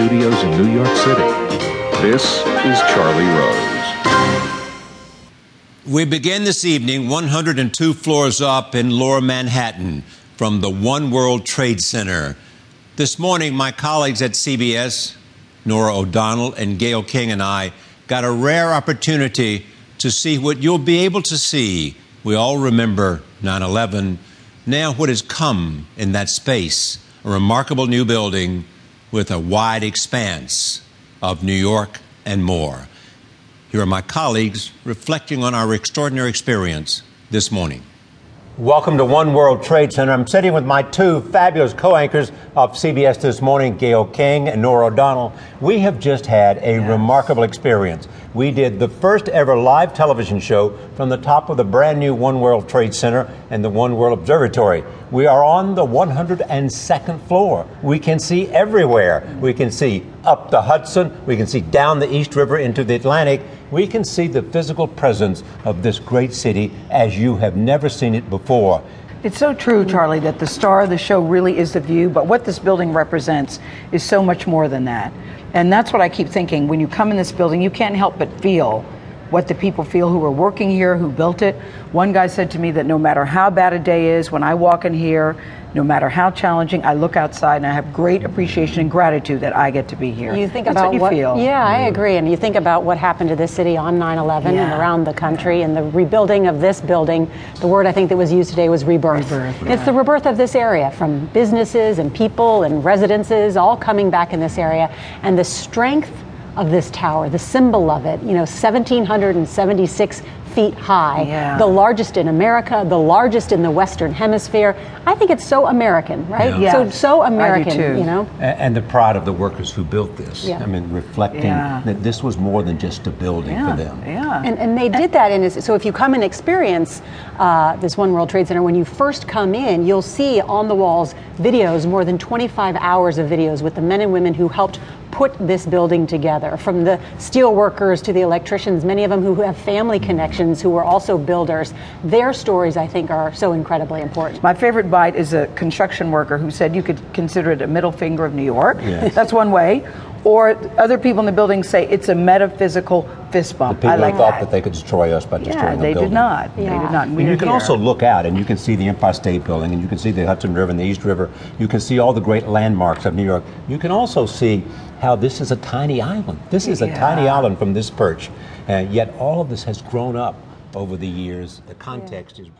New York City. This is Charlie Rose. We begin this evening 102 floors up in lower Manhattan from the One World Trade Center. This morning, my colleagues at CBS, Norah O'Donnell and Gayle King, and I got a rare opportunity to see what you'll be able to see. We all remember 9 11. Now, what has come in that space? A remarkable new building with a wide expanse of New York and more. Here are my colleagues reflecting on our extraordinary experience this morning. Welcome to One World Trade Center. I'm sitting with my two fabulous co anchors of CBS This Morning, Gayle King and Norah O'Donnell. We have just had a yes. remarkable experience. We did the first ever live television show from the top of the brand new One World Trade Center and the One World Observatory. We are on the 102nd floor. We can see everywhere. We can see up the Hudson, we can see down the East River into the Atlantic we can see the physical presence of this great city as you have never seen it before. It's so true, Charlie, that the star of the show really is the view, but what this building represents is so much more than that. And that's what I keep thinking. When you come in this building, you can't help but feel what the people feel who are working here, who built it. One guy said to me that no matter how bad a day is, when I walk in here, no matter how challenging, I look outside and I have great appreciation and gratitude that I get to be here. You think That's about what you what, feel. Yeah, I agree. And you think about what happened to this city on 9/11 yeah. and around the country, and the rebuilding of this building. The word I think that was used today was rebirth. rebirth yeah. It's the rebirth of this area, from businesses and people and residences all coming back in this area, and the strength of this tower, the symbol of it. You know, 1,776 feet high, yeah. the largest in America, the largest in the Western Hemisphere. I think it's so American, right? Yeah. So so American, you know. And, and, the pride of the workers who built this. Yeah. I mean, reflecting yeah. that this was more than just a building for them. Yeah. And, and they did that in so if you come and experience uh, this One World Trade Center, when you first come in, you'll see on the walls videos, more than 25 hours of videos with the men and women who helped put this building together, from the steel workers to the electricians, many of them who have family connections who were also builders. Their stories, I think, are so incredibly important. My favorite bite is a construction worker who said you could consider it a middle finger of New York. Yes. That's one way or other people in the building say it's a metaphysical fist bump. The people I like thought that. that. they could destroy us by destroying yeah, the they building. Did not. Yeah. They did not. And, you can here. also look out and you can see the Empire State Building and you can see the Hudson River and the East River. You can see all the great landmarks of New York. You can also see how this is a tiny island. This is a tiny island from this perch. And yet all of this has grown up over the years. The context yeah. is